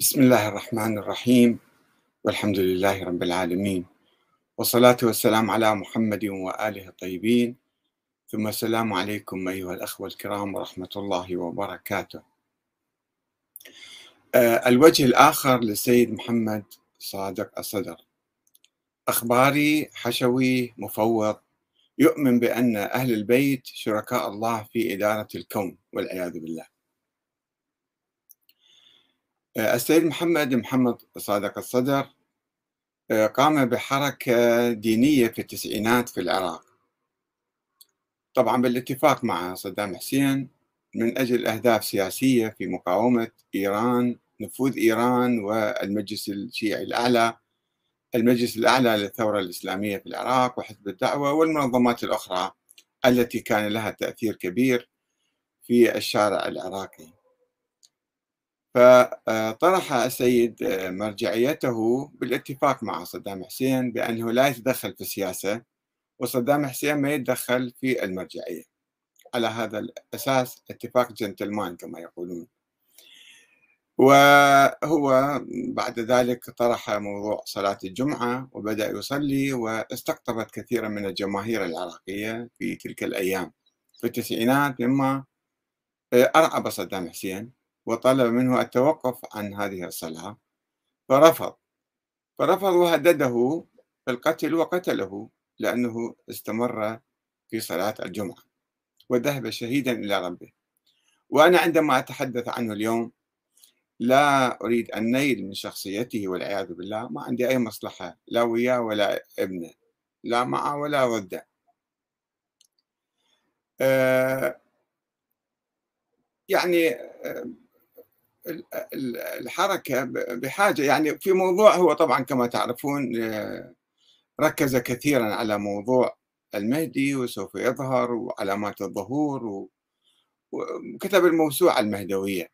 بسم الله الرحمن الرحيم. والحمد لله رب العالمين. والصلاة والسلام على محمد وآله الطيبين. ثم السلام عليكم أيها الأخوة الكرام ورحمة الله وبركاته. آه، الوجه الآخر للسيد محمد صادق الصدر. أخباري حشوي مفوض يؤمن بأن أهل البيت شركاء الله في إدارة الكون والعياذ بالله. السيد محمد محمد صادق الصدر آه، قام بحركة دينية في التسعينات في العراق. طبعا بالاتفاق مع صدام حسين من أجل أهداف سياسية في مقاومة إيران نفوذ إيران والمجلس الشيعي الأعلى المجلس الأعلى للثورة الإسلامية في العراق وحزب الدعوة والمنظمات الأخرى التي كان لها تأثير كبير في الشارع العراقي. فطرح السيد مرجعيته بالاتفاق مع صدام حسين بأنه لا يتدخل في السياسة وصدام حسين ما يتدخل في المرجعية. على هذا الأساس اتفاق جنتلمان كما يقولون. وهو بعد ذلك طرح موضوع صلاة الجمعة وبدأ يصلي واستقطبت كثيرا من الجماهير العراقية في تلك الأيام. في التسعينات مما أرعب صدام حسين. وطلب منه التوقف عن هذه الصلاة فرفض. فرفض وهدده بالقتل وقتله لأنه استمر في صلاة الجمعة وذهب شهيدا إلى ربه. وأنا عندما أتحدث عنه اليوم لا أريد أن نيل من شخصيته والعياذ بالله ما عندي أي مصلحة لا وياه ولا ابنه لا معه ولا ضده أه يعني أه الحركة بحاجة يعني في موضوع هو طبعا كما تعرفون آه، ركز كثيرا على موضوع المهدي وسوف يظهر وعلامات الظهور وكتب الموسوعة المهدوية.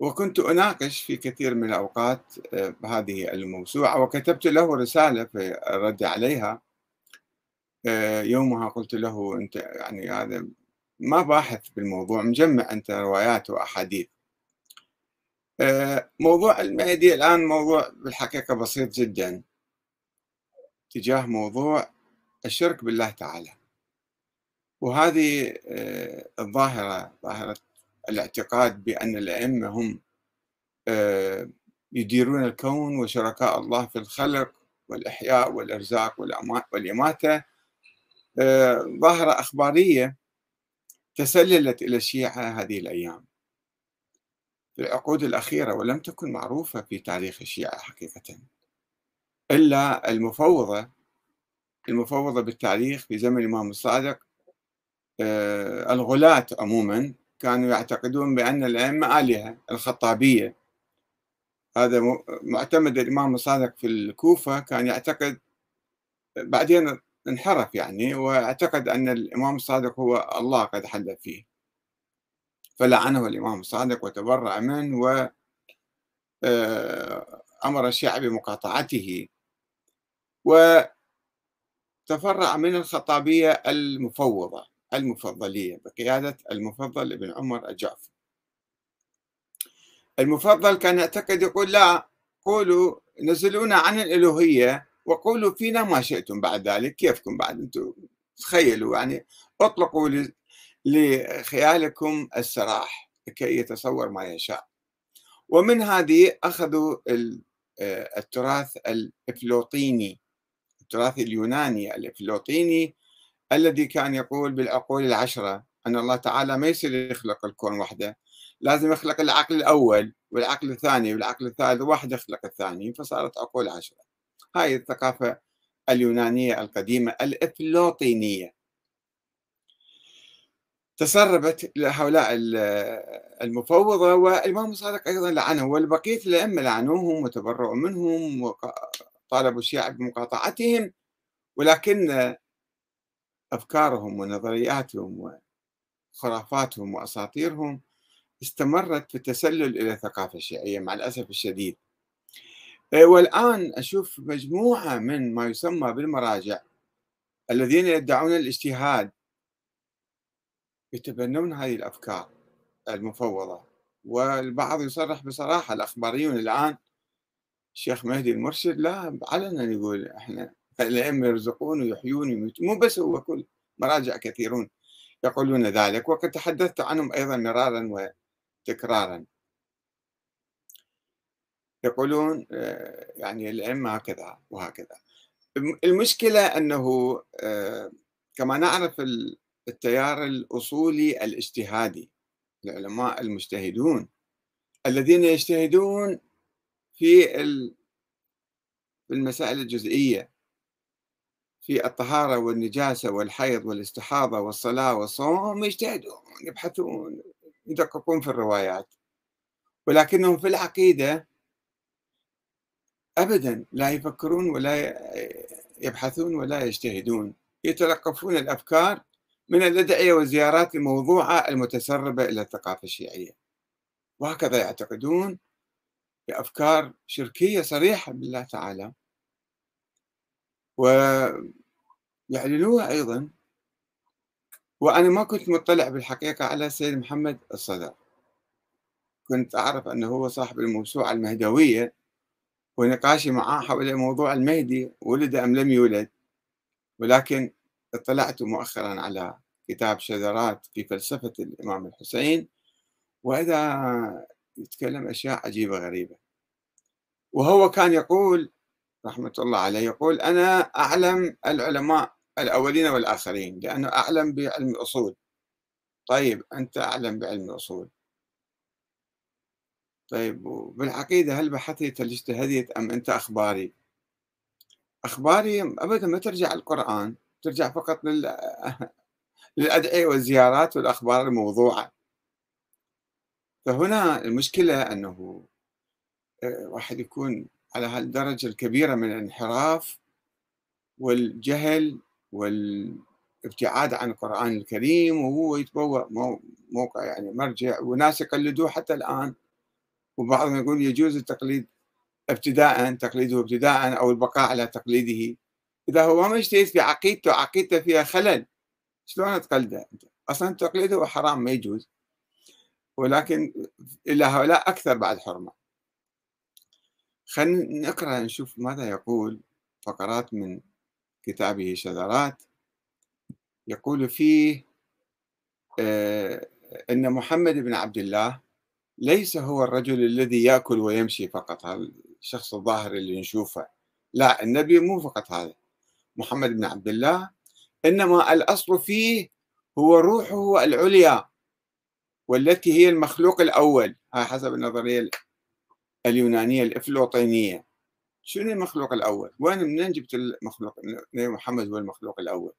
وكنت أناقش في كثير من الأوقات آه، بهذه الموسوعة وكتبت له رسالة في الرد عليها. آه، يومها قلت له أنت يعني هذا ما باحث بالموضوع مجمع أنت روايات وأحاديث. آه، موضوع المهدي الآن موضوع بالحقيقة بسيط جدا تجاه موضوع الشرك بالله تعالى. وهذه آه، الظاهرة ظاهرة الاعتقاد بأن الأئمة هم آه، يديرون الكون وشركاء الله في الخلق والإحياء والإرزاق والإماتة ظاهرة أخبارية تسللت إلى الشيعة هذه الأيام. العقود الأخيرة ولم تكن معروفة في تاريخ الشيعة حقيقة. إلا المفوضة المفوضة بالتاريخ في زمن الإمام الصادق آه، الغلاة عموما كانوا يعتقدون بأن الأئمة آلهة الخطابية. هذا معتمد الإمام الصادق في الكوفة كان يعتقد بعدين انحرف يعني وأعتقد أن الإمام الصادق هو الله قد حل فيه. فلعنه الإمام الصادق وتبرأ منه و آه، أمر الشيعة بمقاطعته. وتفرع من الخطابية المفوضة المفضلية بقيادة المفضل ابن عمر الجعفر المفضل كان يعتقد يقول لا قولوا نزلونا عن الألوهية وقولوا فينا ما شئتم بعد ذلك كيفكم بعد أنتم؟ تخيلوا يعني اطلقوا لخيالكم السراح لكي يتصور ما يشاء. ومن هذه أخذوا آه، التراث الإفلوطيني التراث اليوناني الإفلوطيني الذي كان يقول بالعقول العشرة أن الله تعالى ما يصير يخلق الكون وحده لازم يخلق العقل الأول والعقل الثاني والعقل الثالث واحد يخلق الثاني فصارت عقول عشرة. هاي الثقافة اليونانية القديمة الإفلوطينية. تسربت لهؤلاء المفوضة والإمام الصادق أيضا لعنه والبقية الأئمة لعنوهم وتبرؤوا منهم وطالبوا الشيعة بمقاطعتهم ولكن أفكارهم ونظرياتهم وخرافاتهم وأساطيرهم استمرت في التسلل إلى الثقافة الشيعية مع الأسف الشديد. والآن أشوف مجموعة من ما يسمى بالمراجع الذين يدعون الاجتهاد يتبنون هذه الأفكار المفوضة. والبعض يصرح بصراحة الأخباريون الآن الشيخ مهدي المرشد لا علنا يقول إحنا الأئمة يرزقون ويحيون ويميتون مو بس هو كل مراجع كثيرون يقولون ذلك. وقد تحدثت عنهم أيضا مرارا وتكرارا. يقولون آه، يعني الأئمة هكذا وهكذا. المشكلة أنه آه، كما نعرف التيار الأصولي الاجتهادي العلماء المجتهدون. الذين يجتهدون في المسائل الجزئية في الطهارة والنجاسة والحيض والاستحاضة والصلاة والصوم يجتهدون يبحثون يدققون في الروايات. ولكنهم في العقيدة أبدا لا يفكرون ولا يبحثون ولا يجتهدون يتلقفون الأفكار من الأدعية والزيارات الموضوعة المتسربة إلى الثقافة الشيعية. وهكذا يعتقدون بأفكار شركية صريحة بالله تعالى. ويعلنوها أيضا. وأنا ما كنت مطلع بالحقيقة على السيد محمد الصدر. كنت أعرف أنه هو صاحب الموسوعة المهدوية ونقاشي معاه حول موضوع المهدي ولد أم لم يولد. ولكن اطلعت مؤخرا على كتاب شذرات في فلسفة الإمام الحسين وإذا يتكلم أشياء عجيبة غريبة. وهو كان يقول رحمة الله عليه يقول أنا أعلم العلماء الأولين والآخرين لأنه أعلم بعلم الأصول. طيب أنت أعلم بعلم الأصول. طيب بالعقيدة هل بحثت هل اجتهدت أم أنت أخباري؟ أخباري أبدا ما ترجع القرآن. ترجع فقط لل... للأدعية والزيارات والأخبار الموضوعة. فهنا المشكلة أنه آه، واحد يكون على هالدرجة الكبيرة من الانحراف والجهل والابتعاد عن القرآن الكريم وهو يتبوأ موقع يعني مرجع وناس يقلدوه حتى الآن. وبعضهم يقول يجوز التقليد ابتداء تقليده ابتداء أو البقاء على تقليده. إذا هو ما يجتهد في عقيدته عقيدته فيها خلل شلون تقلده أصلا تقليده حرام ما يجوز. ولكن إلى هؤلاء أكثر بعد حرمة. خلينا نقرأ نشوف ماذا يقول فقرات من كتابه شذرات. يقول فيه آه، أن محمد بن عبد الله ليس هو الرجل الذي يأكل ويمشي فقط هذا الشخص الظاهر اللي نشوفه. لا النبي مو فقط هذا. محمد بن عبد الله إنما الأصل فيه هو روحه العليا والتي هي المخلوق الأول هاي حسب النظرية اليونانية الإفلوطينية شنو المخلوق الأول؟ وين منين جبت المخلوق؟ محمد هو المخلوق الأول؟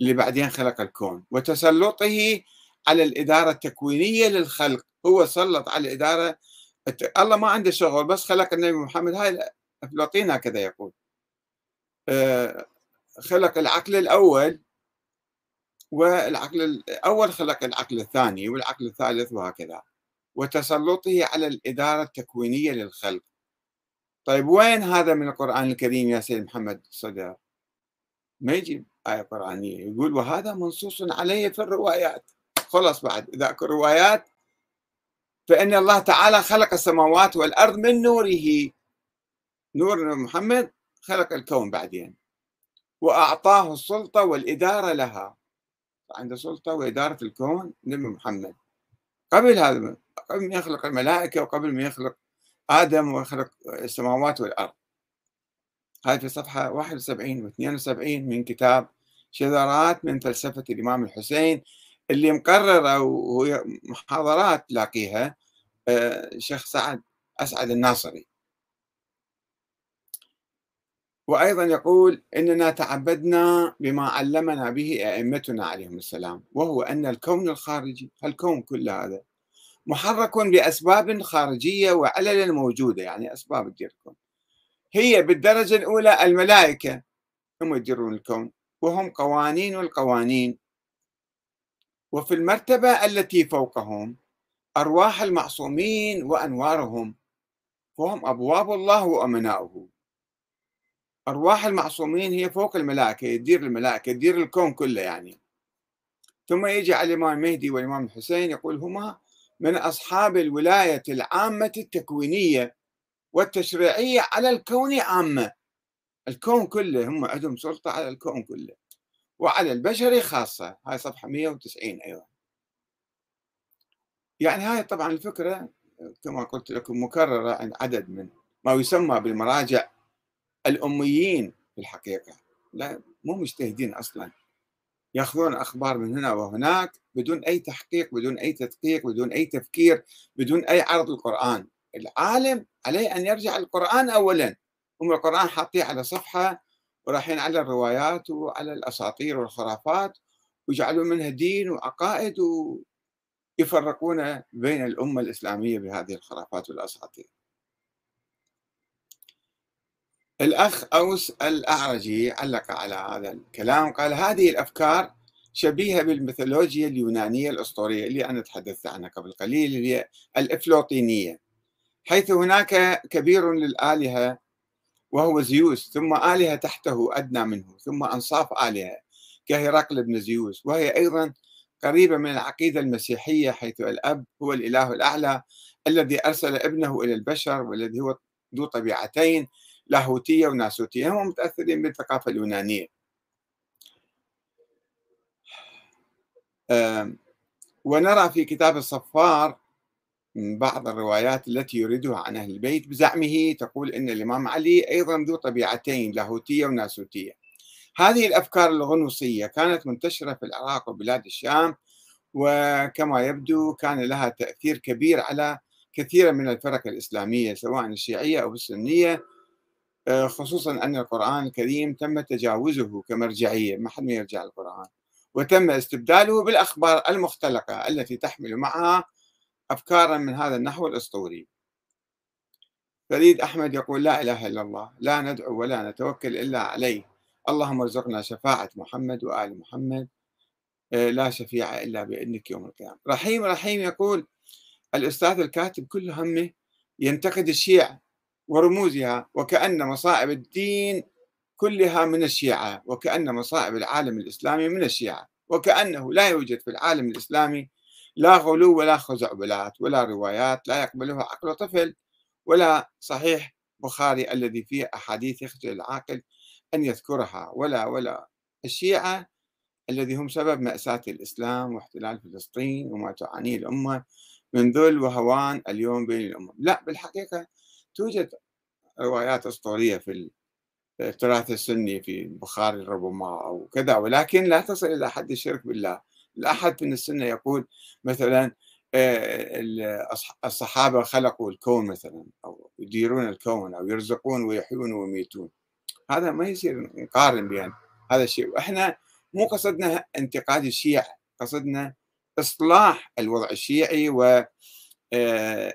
اللي بعدين خلق الكون. وتسلطه على الإدارة التكوينية للخلق. هو سلط على الإدارة الله ما عنده شغل بس خلق النبي محمد. هاي أفلاطين هكذا يقول. خلق العقل الأول والعقل الأول خلق العقل الثاني والعقل الثالث وهكذا. وتسلطه على الإدارة التكوينية للخلق. طيب وين هذا من القرآن الكريم يا سيد محمد صدر؟ ما يجيب آية قرآنية يقول وهذا منصوص عليه في الروايات. خلص بعد إذا أكو روايات فإن الله تعالى خلق السماوات والأرض من نوره. نور محمد؟ خلق الكون بعدين وأعطاه السلطة والإدارة لها. عنده سلطة وإدارة الكون نبي محمد. قبل هذا قبل ما يخلق الملائكة وقبل ما يخلق آدم ويخلق السماوات والأرض. هذه في صفحة 71 و 72 من كتاب شذرات من فلسفة الإمام الحسين اللي مقررة وهي محاضرات تلاقيها آه، سعد أسعد الناصري. وأيضا يقول إننا تعبدنا بما علمنا به أئمتنا عليهم السلام وهو أن الكون الخارجي الكون كل هذا محرك بأسباب خارجية وعلل موجودة يعني أسباب تدير الكون هي بالدرجة الأولى الملائكة هم يديرون الكون وهم قوانين القوانين. وفي المرتبة التي فوقهم أرواح المعصومين وأنوارهم وهم أبواب الله وأمناؤه. أرواح المعصومين هي فوق الملائكة يدير الملائكة يدير الكون كله يعني. ثم يجي على الإمام المهدي والإمام الحسين يقول هما من أصحاب الولاية العامة التكوينية والتشريعية على الكون عامة. الكون كله هم عندهم سلطة على الكون كله. وعلى البشر خاصة هاي صفحة 190 أيضا. يعني هاي طبعا الفكرة كما قلت لكم مكررة عند عدد من ما يسمى بالمراجع الأميين في الحقيقة. لا مو مجتهدين أصلا. يأخذون أخبار من هنا وهناك بدون أي تحقيق بدون أي تدقيق بدون أي تفكير بدون أي عرض القرآن. العالم عليه أن يرجع القرآن أولا. هم القرآن حاطيه على صفحة ورايحين على الروايات وعلى الأساطير والخرافات ويجعلون منها دين وعقائد ويفرقون بين الأمة الإسلامية بهذه الخرافات والأساطير. الأخ أوس الأعرجي علق على هذا الكلام قال هذه الأفكار شبيهة بالميثولوجيا اليونانية الأسطورية اللي أنا تحدثت عنها قبل قليل اللي هي الإفلوطينية. حيث هناك كبير للآلهة وهو زيوس ثم آلهة تحته أدنى منه ثم أنصاف آلهة كهرقل بن زيوس. وهي أيضا قريبة من العقيدة المسيحية حيث الأب هو الإله الأعلى الذي أرسل ابنه إلى البشر والذي هو ذو طبيعتين. لاهوتية وناسوتية هم متأثرين بالثقافة اليونانية. ونرى في كتاب الصفار بعض الروايات التي يريدها عن أهل البيت بزعمه تقول أن الإمام علي أيضا ذو طبيعتين لاهوتية وناسوتية. هذه الأفكار الغنوصية كانت منتشرة في العراق وبلاد الشام وكما يبدو كان لها تأثير كبير على كثير من الفرق الإسلامية سواء الشيعية أو السنية خصوصا أن القرآن الكريم تم تجاوزه كمرجعية ما حد ما يرجع القرآن وتم استبداله بالأخبار المختلقة التي تحمل معها أفكارا من هذا النحو الأسطوري. فريد أحمد يقول لا إله إلا الله لا ندعو ولا نتوكل إلا عليه. اللهم ارزقنا شفاعة محمد وآل محمد آه، لا شفيع إلا بإذنك يوم القيامة. رحيم رحيم يقول الأستاذ الكاتب كل همه ينتقد الشيعة ورموزها وكأن مصائب الدين كلها من الشيعة وكأن مصائب العالم الإسلامي من الشيعة وكأنه لا يوجد في العالم الإسلامي لا غلو ولا خزعبلات ولا روايات لا يقبلها عقل طفل ولا صحيح بخاري الذي فيه أحاديث يخجل العاقل أن يذكرها ولا ولا الشيعة الذي هم سبب مأساة الإسلام واحتلال فلسطين وما تعانيه الأمة من ذل وهوان اليوم بين الأمم. لا بالحقيقة توجد روايات أسطورية في التراث السني في البخاري ربما أو كذا ولكن لا تصل إلى حد الشرك بالله. لا أحد من السنة يقول مثلا آه، الصحابة خلقوا الكون مثلا أو يديرون الكون أو يرزقون ويحيون ويميتون. هذا ما يصير نقارن بين هذا الشيء. وإحنا مو قصدنا انتقاد الشيعة قصدنا إصلاح الوضع الشيعي و آه،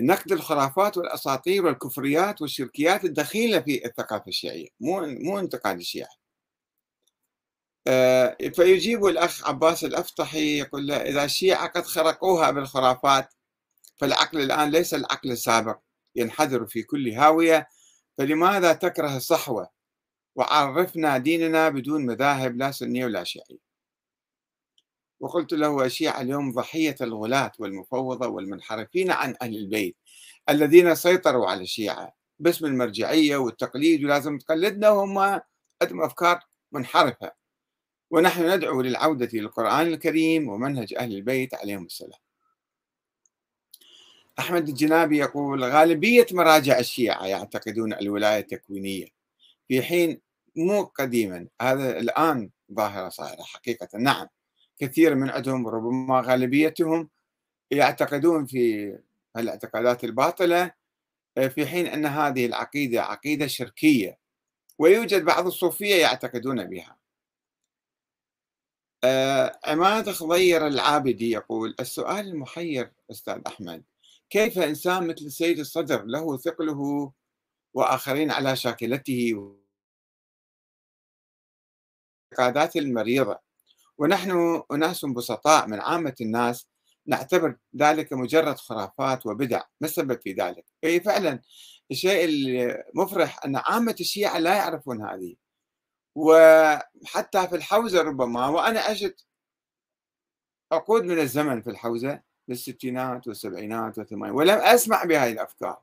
نقد الخرافات والأساطير والكفريات والشركيات الدخيلة في الثقافة الشيعية مو مو انتقاد الشيعة. آه، فيجيب الأخ عباس الافطحي يقول له إذا الشيعة قد خرقوها بالخرافات فالعقل الآن ليس العقل السابق ينحدر في كل هاوية فلماذا تكره الصحوة؟ وعرفنا ديننا بدون مذاهب لا سنية ولا شيعية. وقلت له الشيعة اليوم ضحية الغلاة والمفوضة والمنحرفين عن أهل البيت الذين سيطروا على الشيعة باسم المرجعية والتقليد ولازم تقلدنا وهم عندهم أفكار منحرفة. ونحن ندعو للعودة للقرآن الكريم ومنهج أهل البيت عليهم السلام. أحمد الجنابي يقول غالبية مراجع الشيعة يعتقدون الولاية التكوينية في حين مو قديما هذا الآن ظاهرة صايرة حقيقة. نعم. كثير من عندهم ربما غالبيتهم يعتقدون في الاعتقادات الباطلة آه، في حين أن هذه العقيدة عقيدة شركية ويوجد بعض الصوفية يعتقدون بها. آه، عماد خضير العابدي يقول السؤال المحير أستاذ أحمد كيف إنسان مثل السيد الصدر له ثقله وآخرين على شاكلته الاعتقادات المريضة. ونحن أناس بسطاء من عامة الناس نعتبر ذلك مجرد خرافات وبدع. ما السبب في ذلك؟ أي فعلا الشيء المفرح أن عامة الشيعة لا يعرفون هذه. وحتى في الحوزة ربما وأنا عشت عقود من الزمن في الحوزة بالستينات والسبعينات والثمانينات ولم أسمع بهذه الأفكار.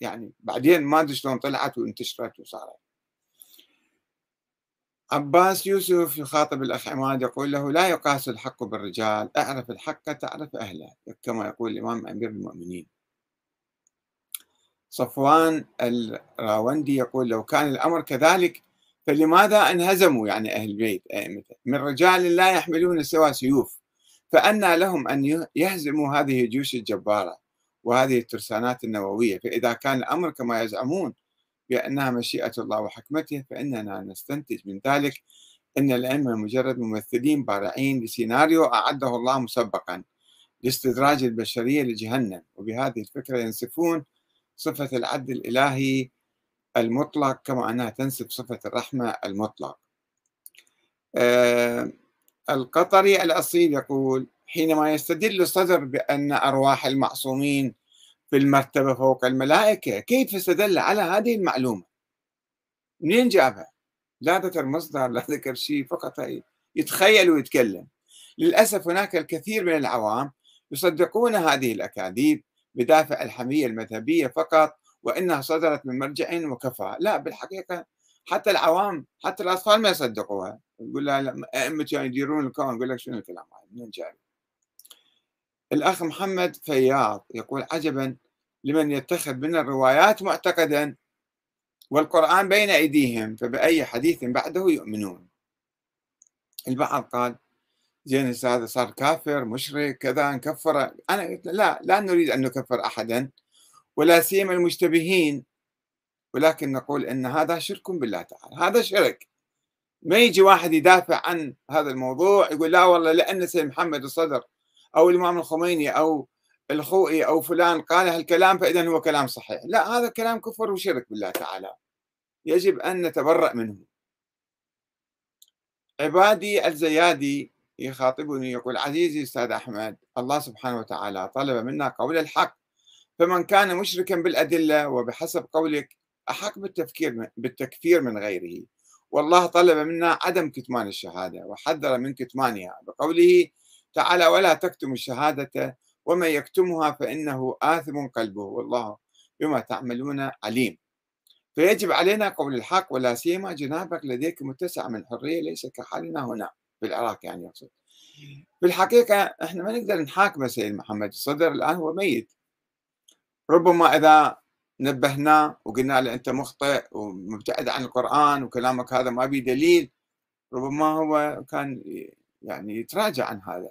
يعني بعدين ما أدري شلون طلعت وانتشرت وصارت. عباس يوسف يخاطب الأخ عماد يقول له لا يقاس الحق بالرجال أعرف الحق تعرف أهله كما يقول الإمام أمير المؤمنين. صفوان الراوندي يقول لو كان الأمر كذلك فلماذا انهزموا يعني أهل البيت أئمته من رجال لا يحملون سوى سيوف فأنى لهم أن يهزموا هذه الجيوش الجبارة وهذه الترسانات النووية فإذا كان الأمر كما يزعمون بأنها مشيئة الله وحكمته فإننا نستنتج من ذلك أن الأئمة مجرد ممثلين بارعين لسيناريو أعده الله مسبقا لاستدراج البشرية لجهنم. وبهذه الفكرة ينسفون صفة العدل الإلهي المطلق كما أنها تنسب صفة الرحمة المطلق. آه القطري الأصيل يقول حينما يستدل الصدر بأن أرواح المعصومين في المرتبة فوق الملائكة. كيف استدل على هذه المعلومة؟ منين جابها؟ لا ذكر مصدر لا ذكر شيء فقط يتخيل ويتكلم. للأسف هناك الكثير من العوام يصدقون هذه الأكاذيب بدافع الحمية المذهبية فقط وإنها صدرت من مرجع وكفى. لا بالحقيقة حتى العوام حتى الأطفال ما يصدقوها. يقول لها أئمة يديرون الكون. يقول لك شنو الكلام هذا؟ منين جاي الأخ محمد فياض يقول عجبا لمن يتخذ من الروايات معتقدا والقرآن بين أيديهم فبأي حديث بعده يؤمنون؟ البعض قال زين هذا؟ صار كافر مشرك كذا نكفر أنا قلت لا لا نريد أن نكفر أحدا ولا سيما المشتبهين. ولكن نقول أن هذا شرك بالله تعالى. هذا شرك. ما يجي واحد يدافع عن هذا الموضوع يقول لا والله لأن سيد محمد الصدر أو الإمام الخميني أو الخوئي أو فلان قال هالكلام فإذا هو كلام صحيح. لا هذا كلام كفر وشرك بالله تعالى. يجب أن نتبرأ منه. عبادي الزيادي يخاطبني يقول عزيزي أستاذ أحمد الله سبحانه وتعالى طلب منا قول الحق. فمن كان مشركا بالأدلة وبحسب قولك أحق بالتفكير بالتكفير من غيره. والله طلب منا عدم كتمان الشهادة وحذر من كتمانها. بقوله تعالى ولا تكتم الشهادة ومن يكتمها فإنه آثم قلبه والله بما تعملون عليم. فيجب علينا قول الحق ولا سيما جنابك لديك متسع من حرية ليس كحالنا هنا في العراق يعني يقصد في الحقيقة إحنا ما نقدر نحاكم سيد محمد الصدر الآن هو ميت. ربما إذا نبهناه وقلنا له أنت مخطئ ومبتعد عن القرآن وكلامك هذا ما به دليل ربما هو كان يعني يتراجع عن هذا.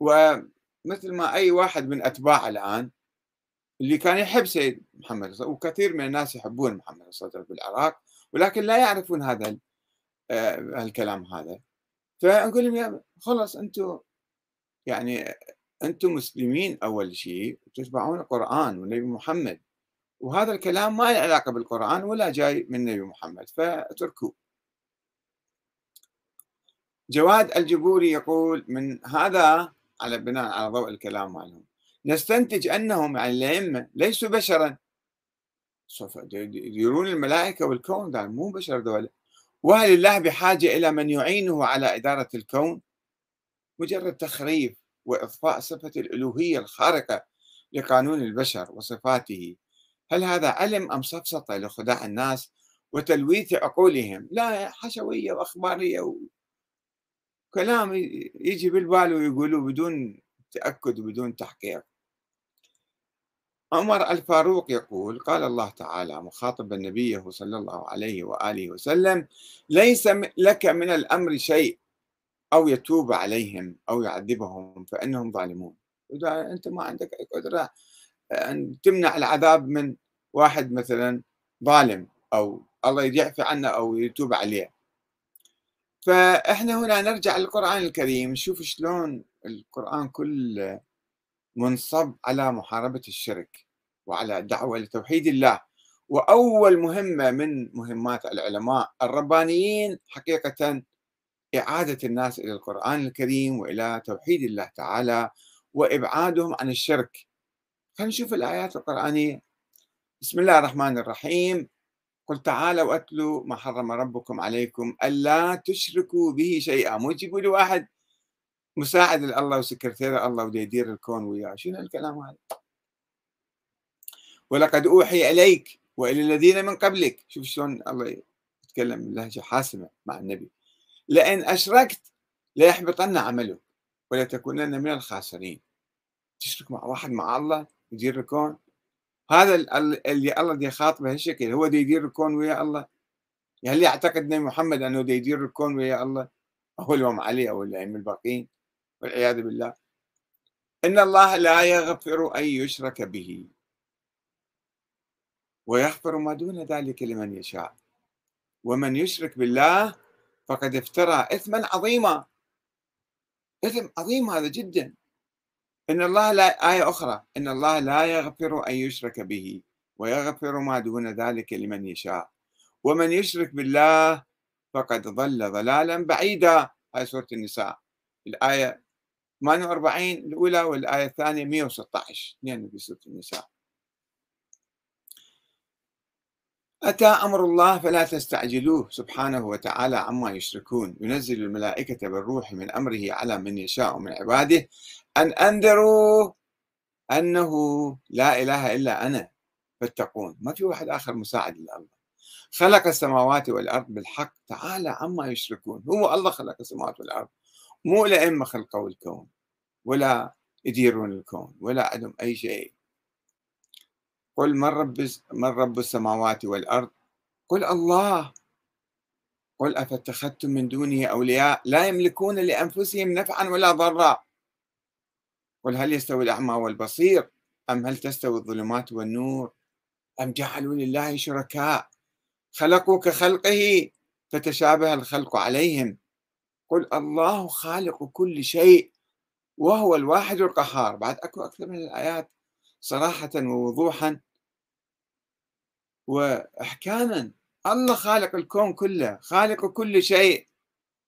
ومثل ما أي واحد من أتباعه الآن اللي كان يحب سيد محمد الصدر وكثير من الناس يحبون محمد الصدر بالعراق ولكن لا يعرفون هذا آه، الكلام هذا. فنقول لهم خلص أنتم يعني أنتم مسلمين أول شيء تتبعون القرآن والنبي محمد. وهذا الكلام ما له علاقة بالقرآن ولا جاي من النبي محمد فاتركوه. جواد الجبوري يقول من هذا على بناء على ضوء الكلام مالهم. نستنتج أنهم يعني الأئمة ليسوا بشرا. سوف يديرون الملائكة والكون ده مو بشر دول وهل الله بحاجة إلى من يعينه على إدارة الكون؟ مجرد تخريف وإضفاء صفة الألوهية الخارقة لقانون البشر وصفاته. هل هذا علم أم سفسطة لخداع الناس وتلويث عقولهم؟ لا حشوية وأخبارية وكلام يجي بالبال ويقولوا بدون تأكد وبدون تحقيق. عمر الفاروق يقول قال الله تعالى مخاطبا نبيه صلى الله عليه وآله وسلم ليس لك من الأمر شيء أو يتوب عليهم أو يعذبهم فإنهم ظالمون. إذا أنت ما عندك أي قدرة أن تمنع العذاب من واحد مثلا ظالم أو الله يعفي عنه أو يتوب عليه. فإحنا هنا نرجع للقرآن الكريم نشوف شلون القرآن كله منصب على محاربة الشرك وعلى الدعوة لتوحيد الله. وأول مهمة من مهمات العلماء الربانيين حقيقة إعادة الناس إلى القرآن الكريم وإلى توحيد الله تعالى وإبعادهم عن الشرك. خلينا نشوف الآيات القرآنية. بسم الله الرحمن الرحيم. قل تعالوا واتلوا ما حرم ربكم عليكم ألا تشركوا به شيئا. مو تجيبوا لي واحد مساعد الله وسكرتير الله ودا يدير الكون وياه. شنو الكلام هذا؟ ولقد أوحي إليك وإلى الذين من قبلك. شوف شلون الله يتكلم بلهجة حاسمة مع النبي. لئن أشركت ليحبطن عملك ولتكونن من الخاسرين. تشرك مع واحد مع الله يدير الكون هذا اللي الله دي خاطبه هالشكل هو دي يدير الكون ويا الله. يعني هل يعتقد نبي محمد إنه دي يدير الكون ويا الله؟ أو الامام علي أو الأئمة الباقين والعياذ بالله. إن الله لا يغفر أن يشرك به. ويغفر ما دون ذلك لمن يشاء. ومن يشرك بالله فقد افترى اثما عظيما. إثم عظيم هذا جدا. إن الله لا آية أخرى إن الله لا يغفر أن يشرك به ويغفر ما دون ذلك لمن يشاء. ومن يشرك بالله فقد ضل ضلالا بعيدا. هاي سورة النساء. الآية 48 الأولى والآية الثانية 116 اثنين في سورة النساء. أتى أمر الله فلا تستعجلوه سبحانه وتعالى عما يشركون. ينزل الملائكة بالروح من أمره على من يشاء من عباده أن أنذروا أنه لا إله إلا أنا فاتقون. ما في واحد آخر مساعد الله خلق السماوات والأرض بالحق تعالى عما يشركون. هو الله خلق السماوات والأرض. مو لأئمة خلقوا الكون ولا يديرون الكون ولا عندهم أي شيء. قل من رب من رب السماوات والأرض؟ قل الله. قل أفاتخذتم من دونه أولياء؟ لا يملكون لأنفسهم نفعا ولا ضرا. قل هل يستوي الأعمى والبصير؟ أم هل تستوي الظلمات والنور؟ أم جعلوا لله شركاء؟ خلقوا كخلقه فتشابه الخلق عليهم. قل الله خالق كل شيء وهو الواحد القهار. بعد أكو أكثر من الآيات صراحة ووضوحا. واحكاما الله خالق الكون كله خالق كل شيء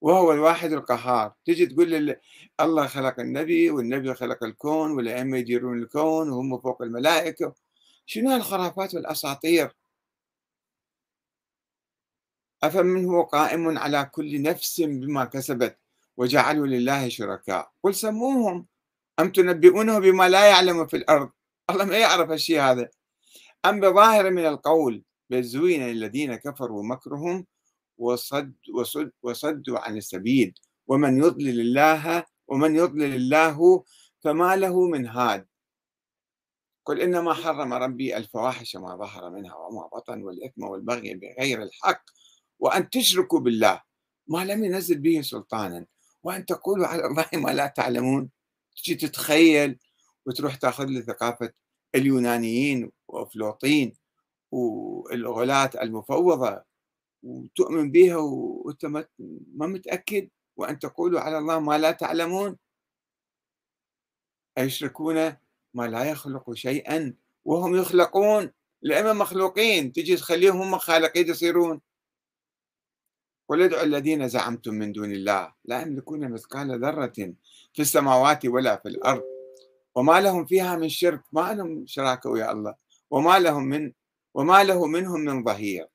وهو الواحد القهار. تجي تقول الله خلق النبي والنبي خلق الكون والأئمة يديرون الكون وهم فوق الملائكة. شنو هالخرافات والأساطير؟ أفمن هو قائم على كل نفس بما كسبت وجعلوا لله شركاء. قل سموهم أم تنبئونه بما لا يعلم في الأرض؟ الله ما يعرف الشيء هذا. أم بظاهر من القول بل زين للذين كفروا مكرهم وصد وصد وصدوا عن السبيل ومن يضلل الله ومن يضلل الله فما له من هاد قل إنما حرم ربي الفواحش ما ظهر منها وما بطن والإثم والبغي بغير الحق وأن تشركوا بالله ما لم ينزل به سلطانا وأن تقولوا على الله ما لا تعلمون. تجي تتخيل وتروح تاخذ لي ثقافة اليونانيين وأفلاطين والغلاة المفوضة وتؤمن بها وأنت ما متأكد وأن تقولوا على الله ما لا تعلمون. أيشركون ما لا يخلق شيئا وهم يخلقون. الأئمة مخلوقين تجي تخليهم هم خالقين يصيرون. قل ادعوا الذين زعمتم من دون الله لا يملكون مثقال ذرة في السماوات ولا في الأرض. وما لهم فيها من شرك ما لهم شراكة ويا الله وما لهم من وما له منهم من ظهير.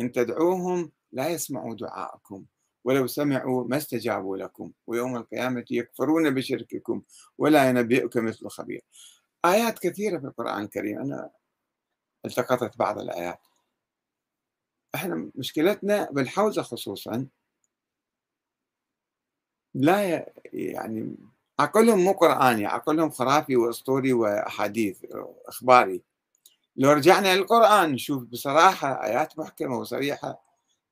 إن تدعوهم لا يسمعوا دعاءكم ولو سمعوا ما استجابوا لكم ويوم القيامة يكفرون بشرككم ولا ينبئك مثل خبير. آيات كثيرة في القرآن الكريم أنا التقطت بعض الآيات. إحنا مشكلتنا بالحوزة خصوصا لا يعني عقلهم مو قرآني عقلهم خرافي وأسطوري وأحاديث إخباري. لو رجعنا للقرآن نشوف بصراحة آيات محكمة وصريحة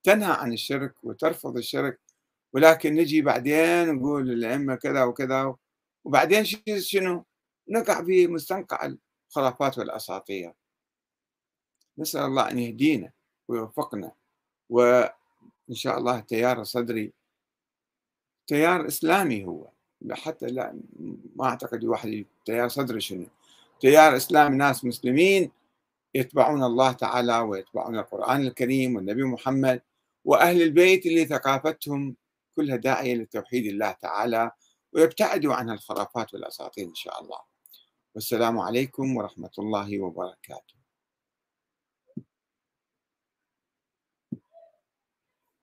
تنهى عن الشرك وترفض الشرك ولكن نجي بعدين نقول الأئمة كذا وكذا وبعدين شنو؟ نقع في مستنقع الخرافات والأساطير. نسأل الله أن يهدينا ويوفقنا وإن شاء الله تيار صدري تيار إسلامي هو. حتى لا ما أعتقد واحد تيار صدري شنو؟ تيار إسلامي ناس مسلمين يتبعون الله تعالى ويتبعون القرآن الكريم والنبي محمد وأهل البيت اللي ثقافتهم كلها داعية لتوحيد الله تعالى ويبتعدوا عن الخرافات والأساطير إن شاء الله. والسلام عليكم ورحمة الله وبركاته.